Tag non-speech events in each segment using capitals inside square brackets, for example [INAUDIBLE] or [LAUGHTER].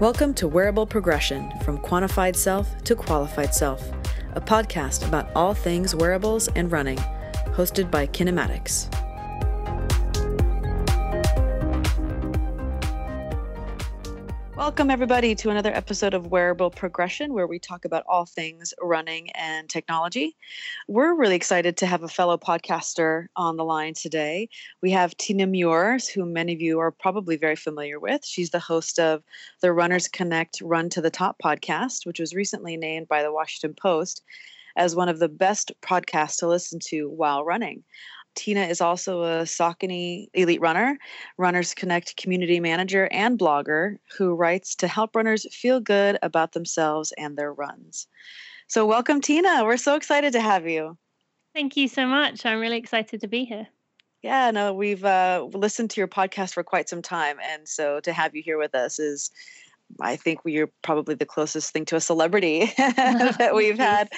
Welcome to Wearable Progression From Quantified Self to Qualified Self, a podcast about all things wearables and running, hosted by Kinematix. Welcome, everybody, to another episode of Wearable Progression, where we talk about all things running and technology. We're really excited to have a fellow podcaster on the line today. We have Tina Muir, who many of you are probably very familiar with. She's the host of the Runners Connect Run to the Top podcast, which was recently named by the Washington Post as one of the best podcasts to listen to while running. Tina is also a Saucony elite runner, Runners Connect community manager, and blogger who writes to help runners feel good about themselves and their runs. So, welcome, Tina. We're so excited to have you. Thank you so much. I'm really excited to be here. Yeah, no, we've uh, listened to your podcast for quite some time. And so to have you here with us is I think we are probably the closest thing to a celebrity [LAUGHS] [LAUGHS] that we've had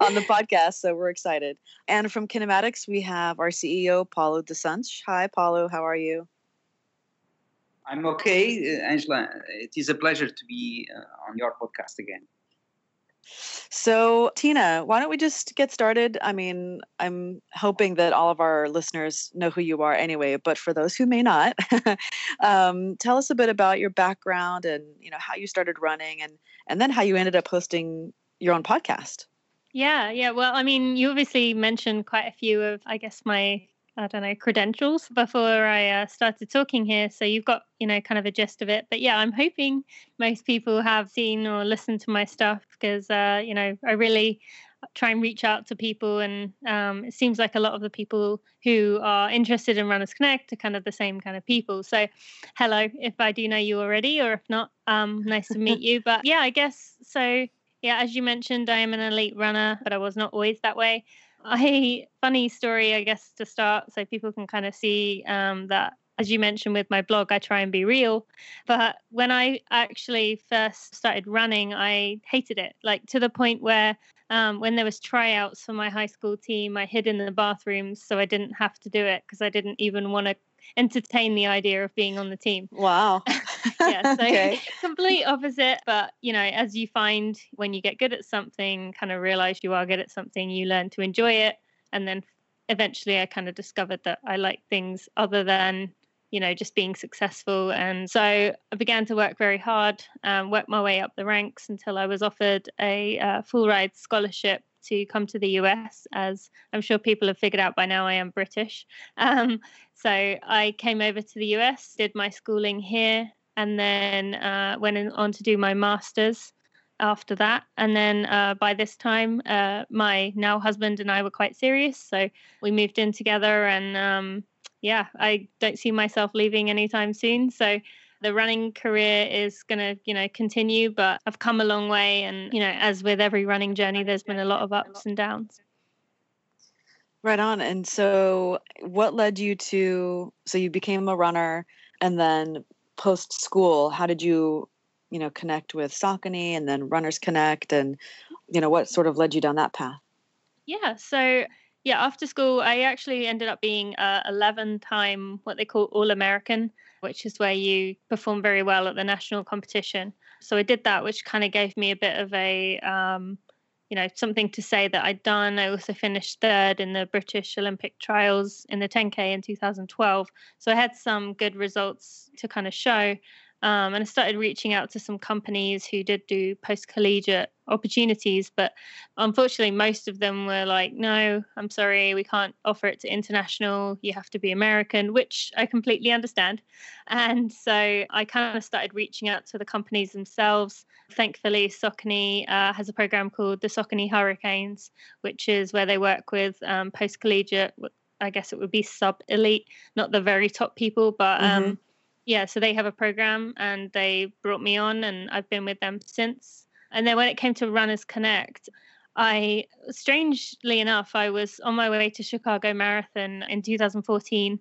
on the podcast. So we're excited. And from Kinematix, we have our CEO, Paulo DeSanch. Hi, Paulo. How are you? I'm okay, Angela. It is a pleasure to be uh, on your podcast again. So, Tina, why don't we just get started? I mean, I'm hoping that all of our listeners know who you are anyway, but for those who may not, [LAUGHS] um, tell us a bit about your background and you know how you started running, and and then how you ended up hosting your own podcast. Yeah, yeah. Well, I mean, you obviously mentioned quite a few of, I guess, my I don't know, credentials before I uh, started talking here. So you've got, you know, kind of a gist of it. But yeah, I'm hoping most people have seen or listened to my stuff because, uh, you know, I really try and reach out to people. And um, it seems like a lot of the people who are interested in Runners Connect are kind of the same kind of people. So hello, if I do know you already, or if not, um, nice to meet [LAUGHS] you. But yeah, I guess so. Yeah, as you mentioned, I am an elite runner, but I was not always that way. I funny story, I guess, to start, so people can kind of see um, that. As you mentioned with my blog, I try and be real. But when I actually first started running, I hated it, like to the point where um, when there was tryouts for my high school team, I hid in the bathrooms so I didn't have to do it because I didn't even want to entertain the idea of being on the team. Wow. [LAUGHS] yeah, so okay. [LAUGHS] complete opposite. But you know, as you find when you get good at something, kind of realize you are good at something, you learn to enjoy it, and then eventually, I kind of discovered that I like things other than you know just being successful and so i began to work very hard um, work my way up the ranks until i was offered a uh, full ride scholarship to come to the US, as I'm sure people have figured out by now I am British. Um, so I came over to the US, did my schooling here, and then uh, went on to do my master's after that. And then uh, by this time, uh, my now husband and I were quite serious. So we moved in together, and um, yeah, I don't see myself leaving anytime soon. So the running career is going to, you know, continue, but I've come a long way. And, you know, as with every running journey, there's been a lot of ups and downs. Right on. And so, what led you to? So, you became a runner, and then post school, how did you, you know, connect with Saucony and then Runners Connect, and you know, what sort of led you down that path? Yeah. So, yeah, after school, I actually ended up being a 11 time what they call All American which is where you perform very well at the national competition. So I did that, which kind of gave me a bit of a, um, you know, something to say that I'd done. I also finished third in the British Olympic trials in the 10K in 2012. So I had some good results to kind of show. Um, and I started reaching out to some companies who did do post collegiate opportunities, but unfortunately, most of them were like, no, I'm sorry, we can't offer it to international. You have to be American, which I completely understand. And so I kind of started reaching out to the companies themselves. Thankfully, Saucony uh, has a program called the Saucony Hurricanes, which is where they work with um, post collegiate. I guess it would be sub elite, not the very top people, but um, mm-hmm yeah, so they have a program and they brought me on, and I've been with them since. And then when it came to Runners Connect, I strangely enough, I was on my way to Chicago Marathon in 2014.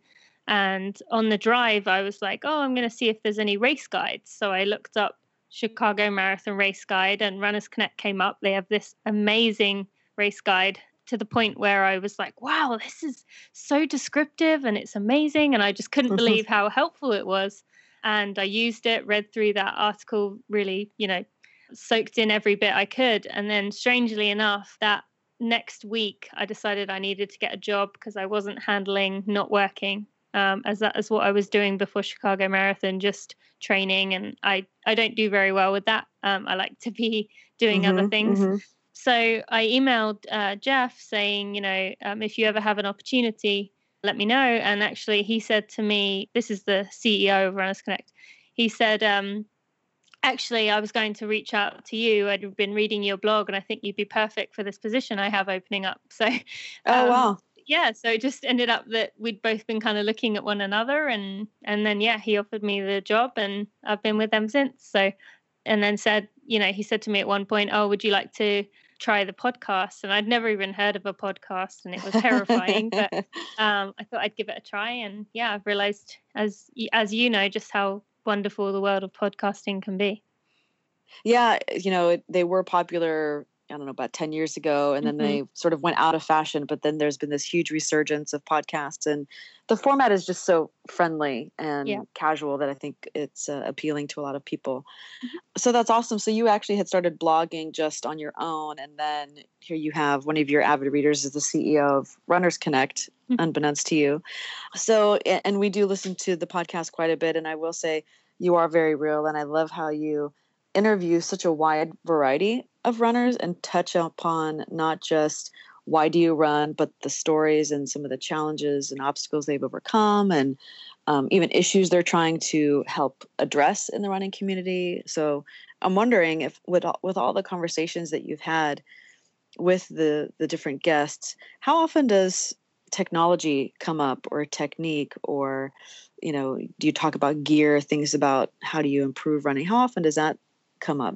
And on the drive, I was like, oh, I'm going to see if there's any race guides. So I looked up Chicago Marathon race guide, and Runners Connect came up. They have this amazing race guide to the point where I was like, wow, this is so descriptive and it's amazing. And I just couldn't mm-hmm. believe how helpful it was. and I used it, read through that article, really, you know, soaked in every bit I could. And then, strangely enough, that next week, I decided I needed to get a job because I wasn't handling not working um, as that as what I was doing before Chicago Marathon, just training. And I I don't do very well with that. Um, I like to be [LAUGHS] doing mm-hmm, other things. Mm-hmm. So I emailed uh, Jeff saying, you know, um, if you ever have an opportunity, let me know. And actually, he said to me, this is the CEO of Runners Connect. He said, um, actually, I was going to reach out to you. I'd been reading your blog, and I think you'd be perfect for this position I have opening up. So, oh, [LAUGHS] um, oh wow. Yeah, so it just ended up that we'd both been kind of looking at one another, and and then yeah, he offered me the job, and I've been with them since. So, and then said, you know, he said to me at one point, "Oh, would you like to try the podcast and I'd never even heard of a podcast and it was terrifying but [LAUGHS] um, I thought I'd give it a try and yeah I've realized as as you know just how wonderful the world of podcasting can be. Yeah you know they were popular I don't know about 10 years ago and then mm-hmm. they sort of went out of fashion but then there's been this huge resurgence of podcasts and the format is just so friendly and yeah. casual that I think it's uh, appealing to a lot of people. Mm-hmm. So that's awesome. So you actually had started blogging just on your own and then here you have one of your avid readers is the CEO of Runners Connect mm-hmm. unbeknownst to you. So and we do listen to the podcast quite a bit and I will say you are very real and I love how you interview such a wide variety of runners and touch upon not just why do you run, but the stories and some of the challenges and obstacles they've overcome and um, even issues they're trying to help address in the running community. So I'm wondering if with all, with all the conversations that you've had with the the different guests, how often does technology come up or technique or you know do you talk about gear things about how do you improve running how often does that come up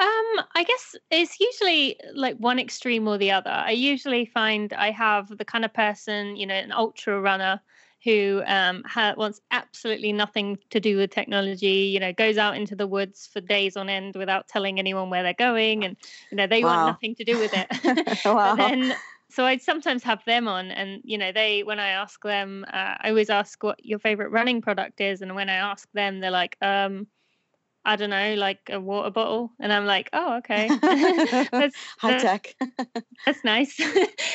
um, I guess it's usually like one extreme or the other. I usually find I have the kind of person, you know, an ultra runner who um, ha- wants absolutely nothing to do with technology. You know, goes out into the woods for days on end without telling anyone where they're going, and you know they wow. want nothing to do with it. [LAUGHS] [LAUGHS] wow. then, so I'd sometimes have them on, and you know, they when I ask them, uh, I always ask what your favorite running product is, and when I ask them, they're like, um, I don't know, like a water bottle. And I'm like, oh, okay. [LAUGHS] [LAUGHS] that's, High tech. [LAUGHS] that's nice.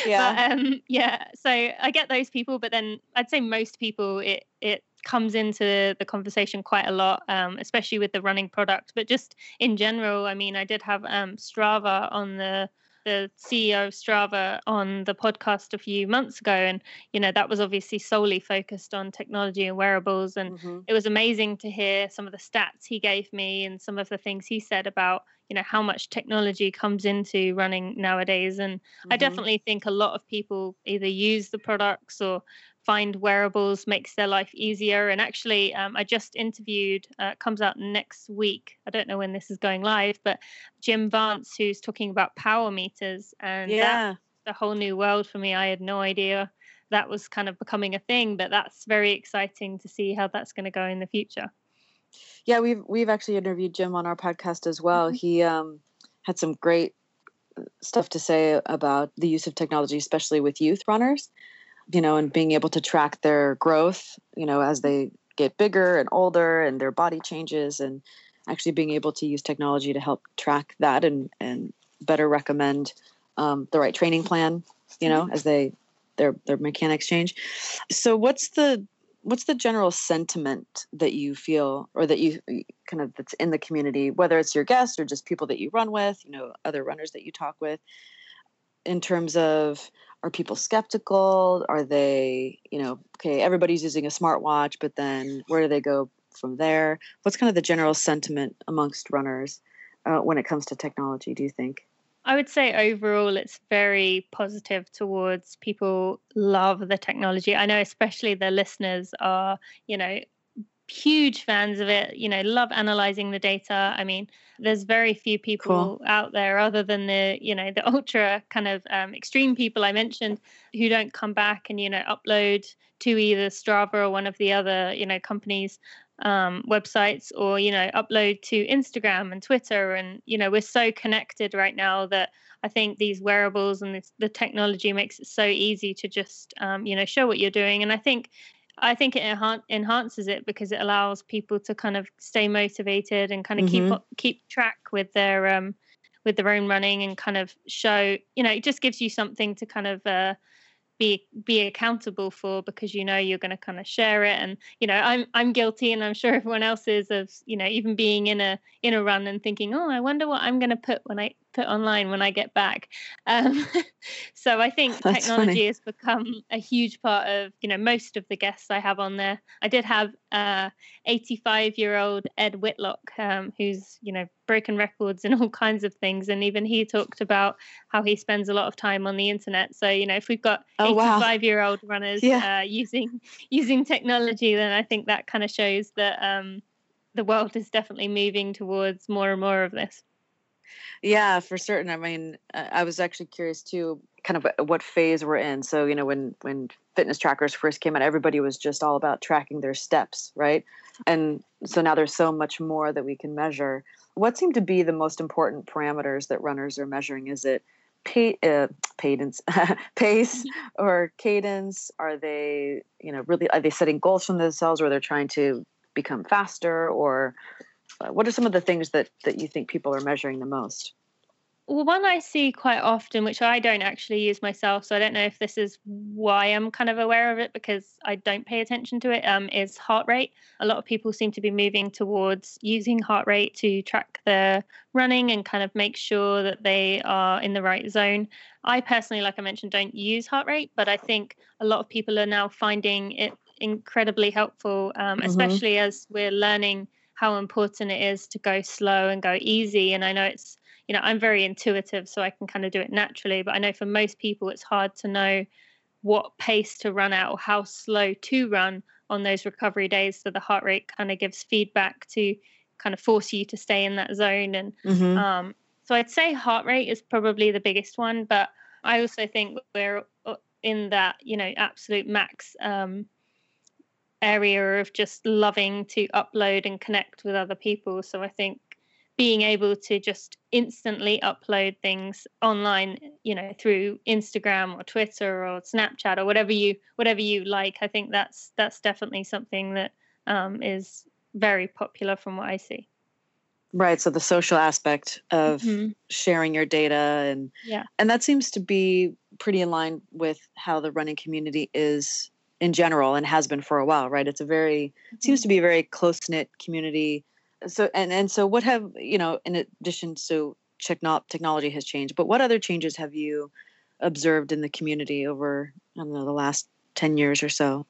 Yeah. but, um, yeah. So I get those people, but then I'd say most people, it, it comes into the conversation quite a lot, um, especially with the running product. But just in general, I mean, I did have um, Strava on the the CEO of Strava on the podcast a few months ago, and you know that was obviously solely focused on technology and wearables, and mm-hmm. it was amazing to hear some of the stats he gave me and some of the things he said about you know how much technology comes into running nowadays and mm-hmm. i definitely think a lot of people either use the products or find wearables makes their life easier. And actually, um, I just interviewed, uh, comes out next week. I don't know when this is going live, but Jim Vance, who's talking about power meters. And yeah. that's a whole new world for me. I had no idea that was kind of becoming a thing, but that's very exciting to see how that's going to go in the future. Yeah, we've we've actually interviewed Jim on our podcast as well. Mm-hmm. He um, had some great uh, stuff to say about the use of technology, especially with youth runners you know, and being able to track their growth, you know, as they get bigger and older and their body changes and actually being able to use technology to help track that and, and better recommend um, the right training plan, you know, as they their their mechanics change. So what's the what's the general sentiment that you feel or that you kind of that's in the community, whether it's your guests or just people that you run with, you know, other runners that you talk with, in terms of are people skeptical? Are they, you know, okay, everybody's using a smartwatch, but then where do they go from there? What's kind of the general sentiment amongst runners uh, when it comes to technology, do you think? I would say overall it's very positive towards people love the technology. I know especially the listeners are, you know, huge fans of it you know love analyzing the data. I mean there's very few people cool. out there other than the you know the [LAUGHS] ultra kind of um, extreme people i mentioned who don't come back and you know upload to either strava or one of the other you know companies um, websites or you know upload to instagram and twitter. And you know we're so connected right now that i think these wearables and this, the technology makes it so easy to just um, you know show what you're doing. And i think I think it enhan- enhances it because it allows people to kind of stay motivated and kind of Mhm. keep keep track with their um with their own running and kind of show you know it just gives you something to kind of uh, be be accountable for because you know you're going to kind of share it and you know I'm I'm guilty and I'm sure everyone else is of you know even being in a in a run and thinking oh I wonder what I'm going to put when I put online when I get back um, [LAUGHS] so I think [LAUGHS] That's technology funny. has become a huge part of you know most of the guests I have on there I did have uh 85 year old Ed Whitlock um, who's you know broken records and [LAUGHS] all kinds of things and even he talked about how he spends a lot of time on the internet so you know if we've got Oh, wow. 85 year old runners Yeah. uh, using using technology then i think that kind of shows that um, the world is definitely moving towards more and more of this Yeah, for certain. I mean, uh, I was actually curious too, kind of what phase we're in. So, you know, when when fitness trackers first came out, everybody was just all about tracking their steps, right? And so now there's so much more that we can measure. What seem to be the most important parameters that runners are measuring? Is it pa- uh, cadence, [LAUGHS] pace, or cadence? Are they, you know, really are they setting goals for themselves, or they're trying to become faster, or uh, what are some of the things that that you think people are measuring the most? Well, one I see quite often, which I don't actually use myself, so I don't know if this is why I'm kind of aware of it because I don't pay attention to it, um, is heart rate. A lot of people seem to be moving towards using heart rate to track their running and kind of make sure that they are in the right zone. I personally, like I mentioned, don't use heart rate, but I think a lot of people are now finding it incredibly helpful, um, Mhm. especially as we're learning how important it is to go slow and go easy. And I know it's you know i'm very intuitive so i can kind of do it naturally but i know for most people it's hard to know what pace to run at or how slow to run on those recovery days so the heart rate kind of gives feedback to kind of force you to stay in that zone and Mm-hmm. um, so i'd say heart rate is probably the biggest one but i also think we're uh, in that you know absolute max um, area of just loving to upload and connect with other people so i think being able to just instantly upload things online you know through instagram or twitter or snapchat or whatever you whatever you like i think that's that's definitely something that um, is very popular from what i see Right. So the social aspect of Mhm. sharing your data and Yeah. and that seems to be pretty in line with how the running community is in general and has been for a while, right? It's a very it seems mm-hmm. to be a very close knit community. So and and so what have you know in addition to technology has changed, but what other changes have you observed in the community over I don't know the last ten years or so?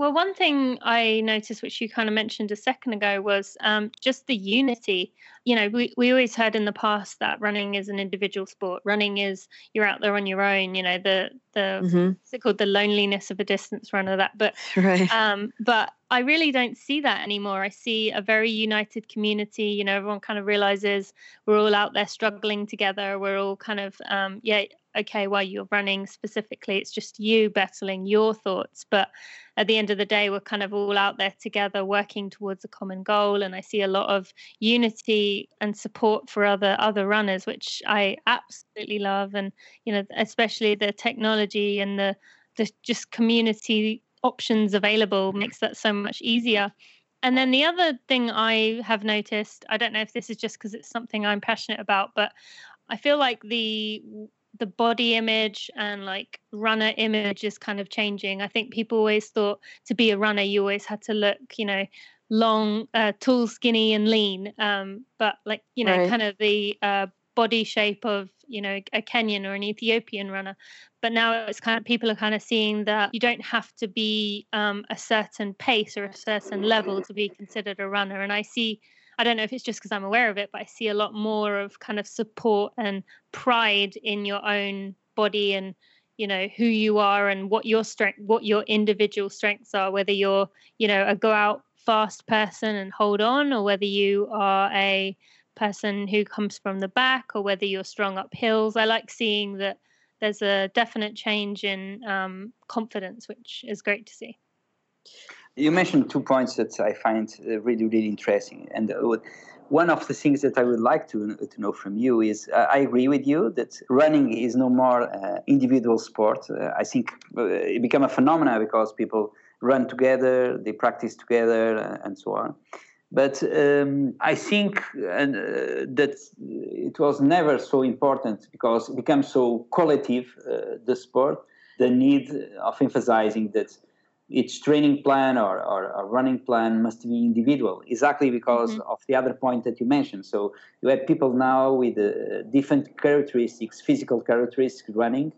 Well, one thing I noticed, which you kind of mentioned a second ago, was um, just the unity. You know, we, we always heard in the past that running is an individual sport. Running is you're out there on your own. You know, the the Mm-hmm. what's it called the loneliness of a distance runner. That, but [LAUGHS] Right. um, but I really don't see that anymore. I see a very united community. You know, everyone kind of realizes we're all out there struggling together. We're all kind of, um, yeah, okay, while you're running specifically, it's just you battling your thoughts. But at the end of the day, we're kind of all out there together working towards a common goal. And I see a lot of unity and support for other other runners, which I absolutely love. And, you know, especially the technology and the the just community options available makes that so much easier. And then the other thing I have noticed, I don't know if this is just because it's something I'm passionate about, but I feel like the the body image and like runner image is kind of changing. I think people always thought to be a runner you always had to look, you know, long, uh, tall, skinny, and lean. Um, but like you know, Right. kind of the uh, body shape of you know a Kenyan or an Ethiopian runner but now it's kind of people are kind of seeing that you don't have to be um, a certain pace or a certain level to be considered a runner and i see i don't know if it's just because i'm aware of it but i see a lot more of kind of support and pride in your own body and you know who you are and what your strength what your individual strengths are whether you're you know a go out fast person and hold on or whether you are a person who comes from the back or whether you're strong up hills i like seeing that there's a definite change in um, confidence, which is great to see. You mentioned two points that I find uh, really, really interesting. And uh, one of the things that I would like to, to know from you is uh, I agree with you that running is no more uh, individual sport. Uh, I think uh, it became a phenomenon because people run together, they practice together, and so on. But um, I think that it was never so important because it becomes so collective, the sport, the need of emphasizing that each training plan or, or, or, running plan must be individual, exactly because mm-hmm. of the other point that you mentioned. So you have people now with uh, different characteristics, physical characteristics running,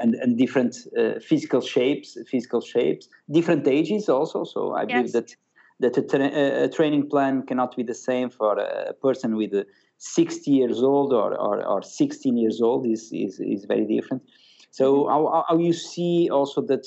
and, and different uh, physical shapes, physical shapes, different ages also. So I yes. believe that that a, tra- a, training plan cannot be the same for a person with 60 years old or, or, or 16 years old is, is, is very different. So mm-hmm. how, how you see also that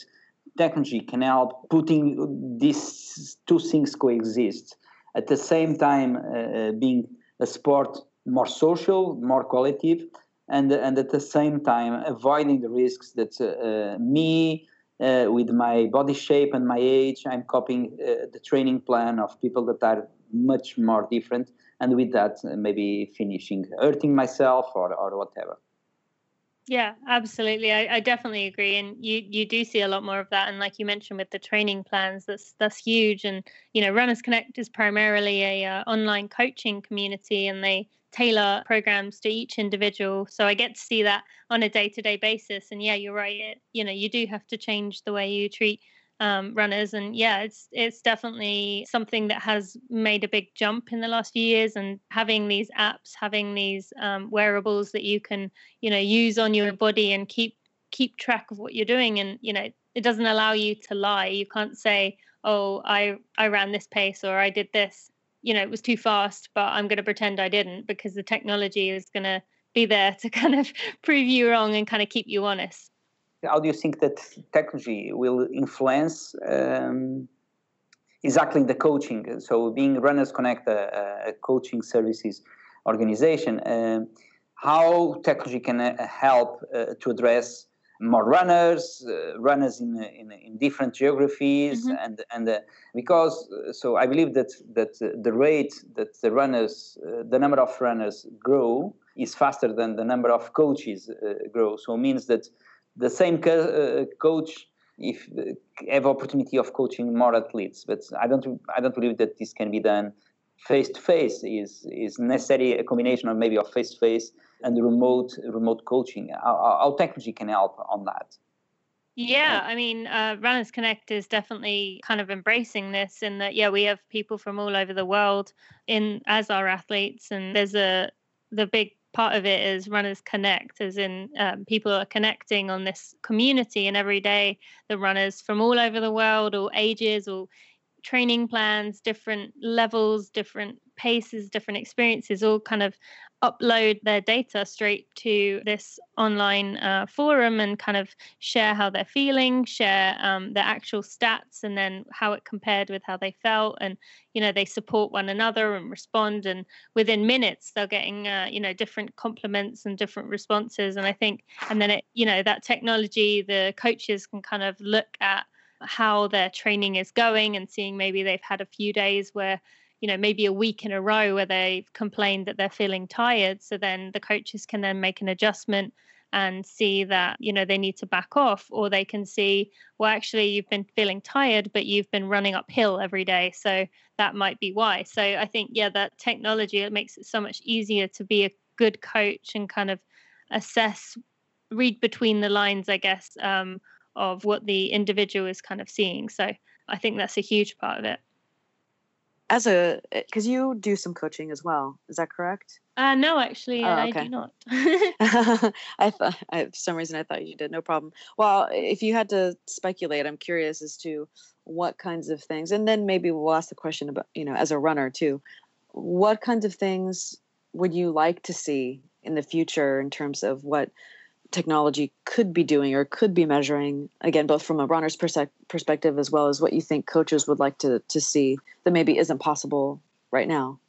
technology can help putting these two things coexist at the same time uh, uh being a sport more social, more qualitative, and and at the same time avoiding the risks that uh, uh me uh, with my body shape and my age, I'm copying uh, the training plan of people that are much more different, and with that maybe finishing hurting myself or or whatever. Yeah, absolutely. I, I, definitely agree, and you you do see a lot more of that. And like you mentioned with the training plans, that's that's huge. And you know, Runners Connect is primarily a uh, online coaching community, and they tailor programs to each individual. So I get to see that on a day to day basis. And yeah, you're right. It, you know, you do have to change the way you treat um, runners. And yeah, it's it's definitely something that has made a big jump in the last few years. And having these apps, having these um, wearables that you can you know use on your body and keep keep track of what you're doing. And you know, it doesn't allow you to lie. You can't say, "Oh, I I ran this pace" or "I did this." You know, it was too fast, but I'm going to pretend I didn't because the technology is going to be there [LAUGHS] to kind of prove you wrong and kind of keep you honest how do you think that technology will influence um, exactly the coaching? So, being Runners Connect, a, a coaching services organization, uh, how technology can uh, help uh, to address more runners, uh, runners in, in, in different geographies, mm-hmm. and and uh, because so I believe that that the rate that the runners, uh, the number of runners grow is faster than the number of coaches grow. So it means that the same co- uh, coach if uh, have opportunity of coaching more athletes but i don't i don't believe that this can be done face to face is is necessary a combination of maybe of face to face and remote remote coaching. How, how, technology can help on that. Yeah, I mean, uh, Runners Connect is definitely kind of embracing this in that, yeah, we have people from all over the world in as our athletes, and there's a the big part of it is runners connect as in um, people are connecting on this community and every day the runners from all over the world or ages or training plans different levels different paces different experiences all kind of upload their data straight to this online uh, forum and kind of share how they're feeling, share um, their actual stats, and then how it compared with how they felt. And you know, they support one another and respond. And within minutes, they're getting uh, you know different compliments and different responses. And I think, and then it, you know, that technology, the coaches can kind of look at how their training is going and seeing maybe they've had a few days where you know maybe a week in a row where they've complained that they're feeling tired. So then the coaches can then make an adjustment and see that you know they need to back off or they can see well actually you've been feeling tired but you've been running uphill every day. So that might be why. So i think yeah that technology it makes it so much easier to be a good coach and kind of assess read between the lines i guess um, of what the individual is kind of seeing. So i think that's a huge part of it as a because eh, you do some coaching as well is that correct? Uh no actually oh, okay. i do not. [LAUGHS] [LAUGHS] I thought I, for some reason i thought you did no problem. Well if you had to speculate i'm curious as to what kinds of things and then maybe we'll ask the question about you know as a runner too what kinds of things would you like to see in the future in terms of what technology could be doing or could be measuring again both from a runner's perspective as well as what you think coaches would like to to see that maybe isn't possible right now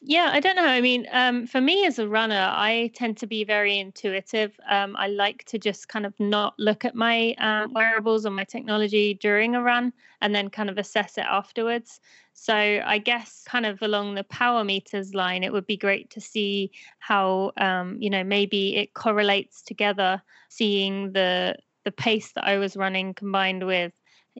yeah i don't know i mean um, for me as a runner i tend to be very intuitive um, i like to just kind of not look at my um, wearables or my technology during a run and then kind of assess it afterwards. So i guess kind of along the power meters line it would be great to see how um, you know maybe it correlates together seeing the the pace that i was running combined with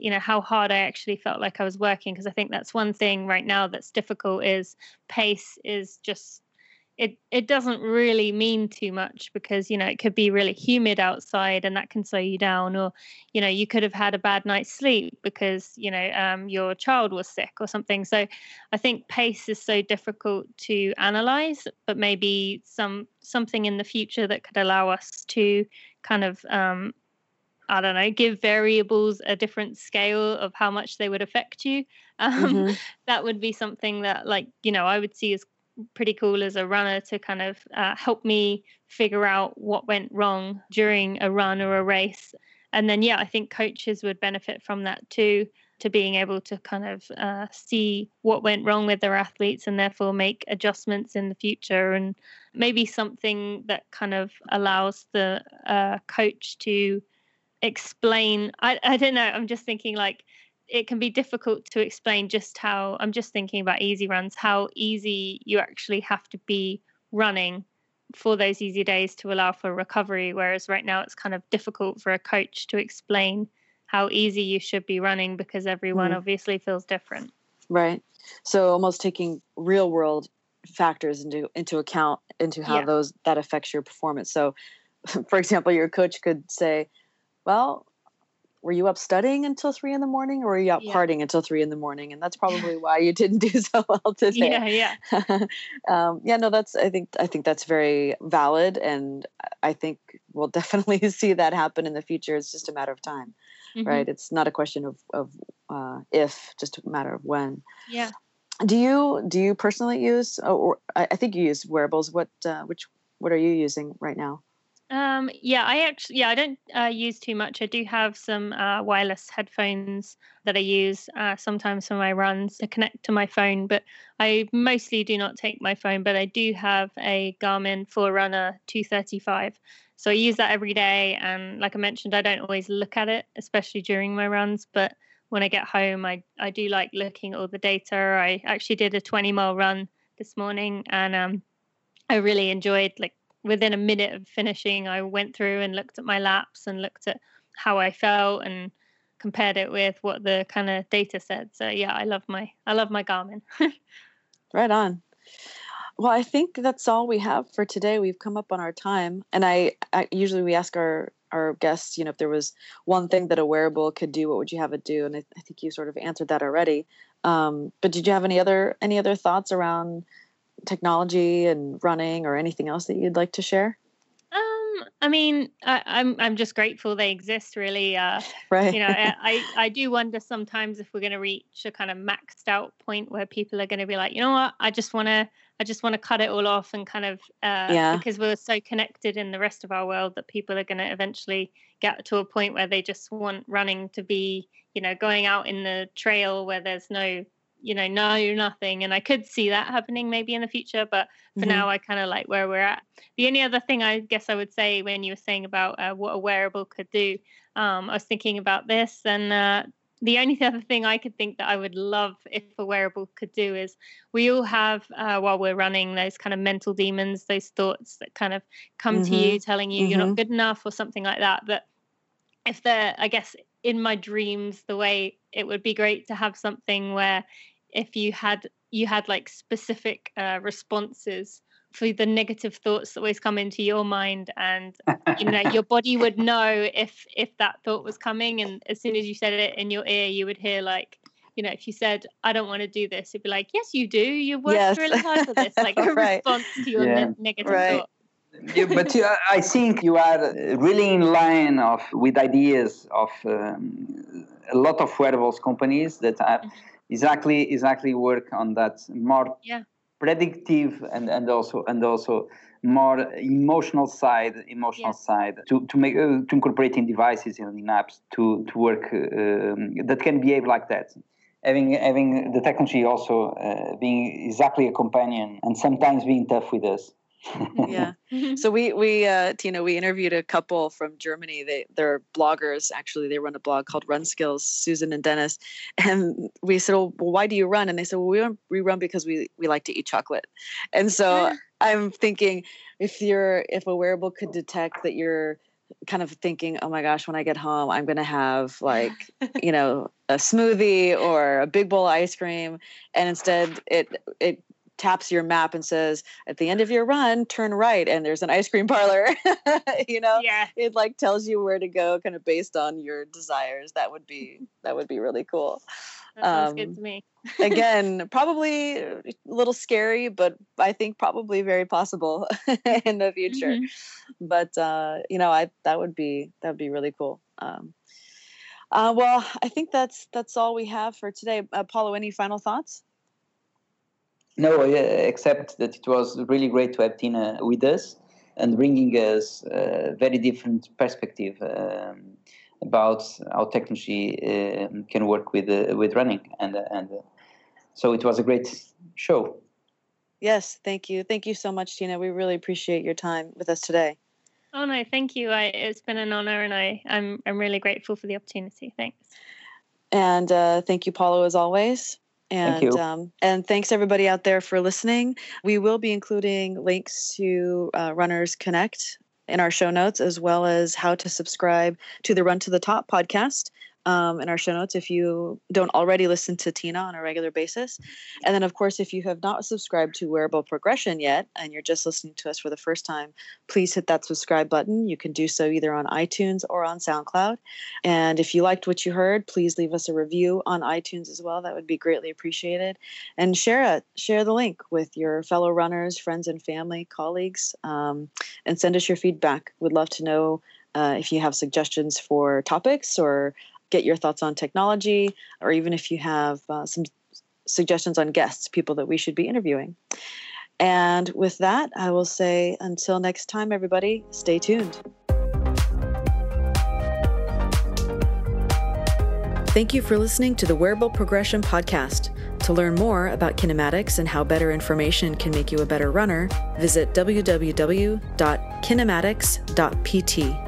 you know how hard i actually felt like i was working because i think that's one thing right now that's difficult is pace is just it it doesn't really mean too much because you know it could be really humid outside and that can slow you down or you know you could have had a bad night's sleep because you know um, your child was sick or something. So i think pace is so difficult to analyze but maybe some something in the future that could allow us to kind of um, I don't know, give variables a different scale of how much they would affect you. [LAUGHS] Um, mm-hmm. That would be something that, like, you know, I would see as pretty cool as a runner to kind of uh, help me figure out what went wrong during a run or a race. And then, yeah, I think coaches would benefit from that too, to being able to kind of uh, see what went wrong with their athletes and therefore make adjustments in the future. And maybe something that kind of allows the uh, coach to explain. I, I don't know, I'm just thinking like, it can be difficult to explain just how I'm just thinking about easy runs, how easy you actually have to be running for those easy days to allow for recovery. Whereas right now it's kind of difficult for a coach to explain how easy you should be running because everyone mm. obviously feels different. Right. So almost taking real world factors into into account into how yeah. those that affects your performance. So [LAUGHS] for example, your coach could say, well, were you up studying until three in the morning or were you out yeah. partying until three in the morning? And that's [LAUGHS] probably why you didn't [LAUGHS] do so well today. Yeah yeah. [LAUGHS] Um, yeah no that's i think i think that's very valid and i think we'll definitely see that happen in the future. It's just a matter of time mm-hmm. right? It's not a question of of uh, if just a matter of when. Yeah. Do you do you personally use or i, I think you use wearables. What uh, which what are you using right now um, yeah, I actually, yeah, I don't uh, use too much. I do have some uh, wireless headphones that I use uh, sometimes for my runs to connect to my phone, but I mostly do not take my phone. But I do have a Garmin Forerunner 235, so I use that every day. And like I mentioned, I don't always look at it, especially during my runs. But when I get home, I I do like looking at all the data. I actually did a 20 mile run this morning, and um, I really enjoyed like within a minute of finishing, I went through and looked at my laps and looked at how I felt and compared it with what the kind of data said. So yeah, I love my I love my Garmin. [LAUGHS] right on. Well, I think that's all we have for today. We've come up on our time, and I, I usually we ask our our guests, you know, if there was one thing that a wearable could do, what would you have it do? And I, I think you sort of answered that already. Um, but did you have any other any other thoughts around technology and running or anything else that you'd like to share? Um, I mean, I, am I'm, I'm just grateful they exist. Really, uh, [LAUGHS] right? You know, I [LAUGHS] I do wonder sometimes if we're going to reach a kind of maxed out point where people are going to be like, you know what, I just want to I just want to cut it all off and kind of uh, yeah. because we're so connected in the rest of our world that people are going to eventually get to a point where they just want running to be, you know, going out in the trail where there's no you know know nothing and i could see that happening maybe in the future but for mm-hmm. now i kind of like where we're at the only other thing i guess i would say when you were saying about uh, what a wearable could do um, i was thinking about this and uh, the only [LAUGHS] other thing i could think that i would love if a wearable could do is we all have uh, while we're running those kind of mental demons those thoughts that kind of come mm-hmm. to you telling you mm-hmm. you're not mm-hmm. good enough or something like that but if they're i guess in my dreams the way it would be great to have something where if you had you had like specific uh, responses for the negative thoughts that always come into your mind and you know your [LAUGHS] body would know if if that thought was coming and as soon as you said it in your ear you would hear like you know if you said i don't want to do this it'd be like yes you do you worked yes. really hard for this like [LAUGHS] a right. response to your yeah. ne- negative right. thought yeah, but you, I think you are really in line of with ideas of um, a lot of wearables companies that are mm-hmm. exactly exactly work on that more yeah. predictive and, and also and also more emotional side emotional yeah. side to to make uh, to incorporate in devices and in apps to to work um, that can behave like that having having the technology also uh, being exactly a companion and sometimes being tough with us yeah. [LAUGHS] So we we uh, Tina we interviewed a couple from Germany. They they're bloggers actually. They run a blog called Run Skills. Susan and Dennis, [LAUGHS] and we said, "Well, why do you run?" And they said, "Well, we run, we run because we we like to eat chocolate." And so [LAUGHS] I'm thinking, if you're if a wearable could detect that you're kind of thinking, oh my gosh, when I get home, I'm going to have like, you know, a smoothie or a big bowl of ice cream. And instead it, it taps your map and says, at the end of your run, turn right and there's an ice cream parlor. [LAUGHS] you know, yeah. it like tells you where to go kind of based on your desires. That would be, that would be really cool. That sounds um, good to me. [LAUGHS] again, probably a little scary, but I think probably very possible [LAUGHS] in the future. Mm-hmm. But uh, you know, I that would be that would be really cool. Um, uh, well, I think that's that's all we have for today. Uh, Paulo, any final thoughts? No, except that it was really great to have Tina with us and bringing us a very different perspective. Um, about how technology uh, can work with uh, with running, and uh, and so it was a great show. Yes, thank you, thank you so much, Tina. We really appreciate your time with us today. Oh no, thank you. I, it's been an honor, and I I'm I'm really grateful for the opportunity. Thanks. And uh, thank you, Paulo, as always. And Thank um, and thanks everybody out there for listening. We will be including links to uh, Runners Connect in our show notes, as well as how to subscribe to the Run to the Top podcast um, in our show notes if you don't already listen to Tina on a regular basis. And then, of course, if you have not subscribed to Wearable Progression yet and you're just listening to us for the first time, please hit that subscribe button. You can do so either on iTunes or on SoundCloud. And if you liked what you heard, please leave us a review on iTunes as well. That would be greatly appreciated. And share it, share the link with your fellow runners, friends and family, colleagues, um, and send us your feedback. We'd love to know. Uh, if you have suggestions for topics or get your thoughts on technology, or even if you have uh, some suggestions on guests, people that we should be interviewing. And with that, I will say until next time, everybody, stay tuned. Thank you for listening to the Wearable Progression Podcast. To learn more about kinematix and how better information can make you a better runner, visit www.kinematix.pt.